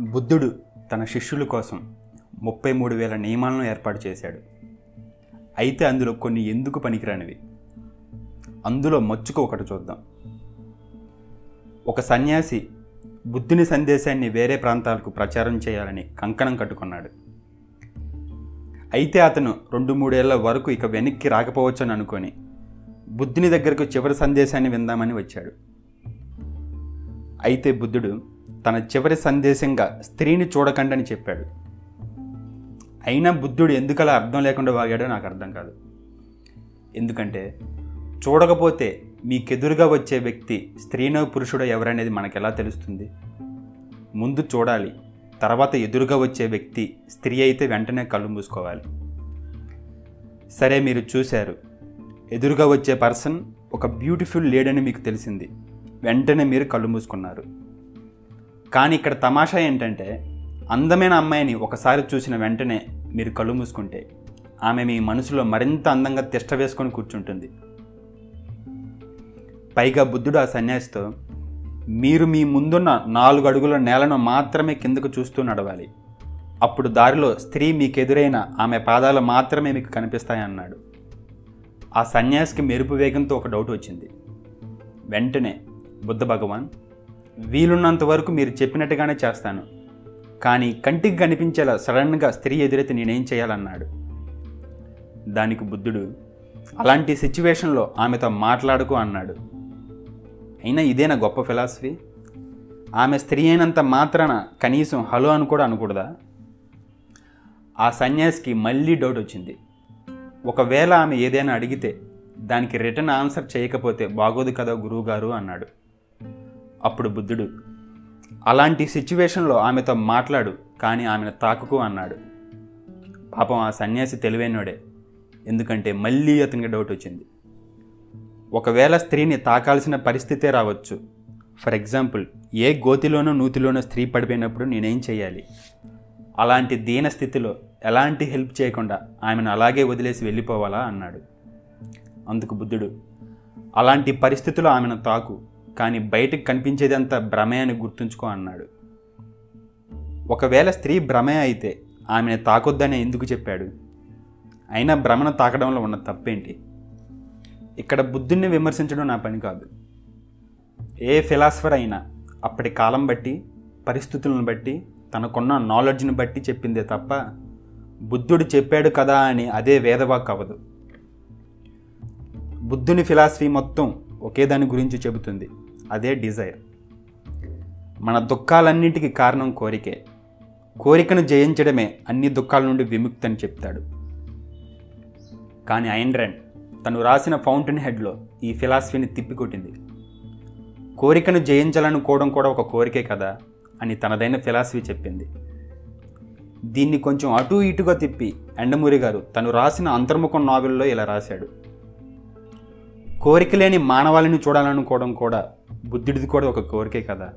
బుద్ధుడు తన శిష్యుల కోసం ముప్పై మూడు వేల నియమాలను ఏర్పాటు చేశాడు. అయితే అందులో కొన్ని ఎందుకు పనికిరానివి? అందులో మచ్చుకు ఒకటి చూద్దాం. ఒక సన్యాసి బుద్ధుని సందేశాన్ని వేరే ప్రాంతాలకు ప్రచారం చేయాలని కంకణం కట్టుకున్నాడు. అయితే అతను రెండు మూడేళ్ళ వరకు ఇక వెనక్కి రాకపోవచ్చని అనుకొని బుద్ధుని దగ్గరకు చివరి సందేశాన్ని విందామని వచ్చాడు. అయితే బుద్ధుడు తన చివరి సందేశంగా స్త్రీని చూడకండని చెప్పాడు. అయినా బుద్ధుడు ఎందుకలా అర్థం లేకుండా వాగాడో నాకు అర్థం కాదు. ఎందుకంటే చూడకపోతే మీకెదురుగా వచ్చే వ్యక్తి స్త్రీనో పురుషుడో ఎవరనేది మనకెలా తెలుస్తుంది? ముందు చూడాలి తర్వాత ఎదురుగా వచ్చే వ్యక్తి స్త్రీ అయితే వెంటనే కళ్ళు మూసుకోవాలి. సరే మీరు చూశారు. ఎదురుగా వచ్చే పర్సన్ ఒక బ్యూటిఫుల్ లేడని మీకు తెలిసింది. వెంటనే మీరు కళ్ళు మూసుకున్నారు. కానీ ఇక్కడ తమాషా ఏంటంటే అందమైన అమ్మాయిని ఒకసారి చూసిన వెంటనే మీరు కళ్ళు మూసుకుంటే ఆమె మీ మనసులో మరింత అందంగా తిష్ట వేసుకొని కూర్చుంటుంది. పైగా బుద్ధుడు ఆ సన్యాసితో మీరు మీ ముందున్న నాలుగు అడుగుల నేలను మాత్రమే కిందకు చూస్తూ నడవాలి. అప్పుడు దారిలో స్త్రీ మీకెదురైన ఆమె పాదాలు మాత్రమే మీకు కనిపిస్తాయన్నాడు ఆ సన్యాసికి మెరుపు వేగంతో ఒక డౌట్ వచ్చింది. వెంటనే బుద్ధ భగవాన్ వీలున్నంత వరకు మీరు చెప్పినట్టుగానే చేస్తాను. కానీ కంటికి కనిపించేలా సడన్గా స్త్రీ ఎదురైతే నేనేం చేయాలన్నాడు? దానికి బుద్ధుడు అలాంటి సిచ్యువేషన్లో ఆమెతో మాట్లాడుకు అన్నాడు. అయినా ఇదేనా గొప్ప ఫిలాసఫీ? ఆమె స్త్రీ అయినంత మాత్రాన కనీసం హలో అని కూడా అనకూడదా? ఆ సన్యాసికి మళ్ళీ డౌట్ వచ్చింది. ఒకవేళ ఆమె ఏదైనా అడిగితే దానికి రిటర్న్ ఆన్సర్ చేయకపోతే బాగోదు కదా గురువుగారు అన్నాడు. అప్పుడు బుద్ధుడు అలాంటి సిచ్యువేషన్లో ఆమెతో మాట్లాడు కానీ ఆమెను తాకుకు అన్నాడు. పాపం ఆ సన్యాసి తెలివైనోడే ఎందుకంటే మళ్ళీ అతనికి డౌట్ వచ్చింది. ఒకవేళ స్త్రీని తాకాల్సిన పరిస్థితే రావచ్చు. ఫర్ ఎగ్జాంపుల్ ఏ గోతిలోనో నూతిలోనో స్త్రీ పడిపోయినప్పుడు నేనేం చేయాలి అలాంటి దీన స్థితిలో ఎలాంటి హెల్ప్ చేయకుండా ఆమెను అలాగే వదిలేసి వెళ్ళిపోవాలా? అన్నాడు. అందుకు బుద్ధుడు అలాంటి పరిస్థితుల్లో ఆమెను తాకు. కానీ బయటకు కనిపించేదంతా భ్రమే అని గుర్తుంచుకో అన్నాడు. ఒకవేళ స్త్రీ భ్రమే అయితే ఆమెను తాకొద్దని ఎందుకు చెప్పాడు? అయినా భ్రమను తాకడంలో ఉన్న తప్పేంటి? ఇక్కడ బుద్ధుణ్ణి విమర్శించడం నా పని కాదు. ఏ ఫిలాసఫర్ అయినా అప్పటి కాలం బట్టి పరిస్థితులను బట్టి తనకున్న నాలెడ్జ్ని బట్టి చెప్పిందే తప్ప బుద్ధుడు చెప్పాడు కదా అని అదే వేదవాక్ అవ్వదు. బుద్ధుని ఫిలాసఫీ మొత్తం ఒకే దాని గురించి చెబుతుంది. అదే డిజైర్. మన దుఃఖాలన్నింటికి కారణం కోరికే. కోరికను జయించడమే అన్ని దుఃఖాల నుండి విముక్తి అని చెప్తాడు. కానీ ఐండ్రెండ్ తను రాసిన ఫౌంటైన్ హెడ్లో ఈ ఫిలాసఫీని తిప్పికొట్టింది. కోరికను జయించాలనుకోవడం కూడా ఒక కోరికే కదా అని తనదైన ఫిలాసఫీ చెప్పింది. దీన్ని కొంచెం అటు ఇటుగా తిప్పి ఎండమూరి గారు తను రాసిన అంతర్ముఖం నావెల్లో ఇలా రాశాడు. కోరిక లేని మానవాళిని చూడాలనుకోవడం కూడా బుద్ధుడిది కూడా ఒక కోరికే కదా?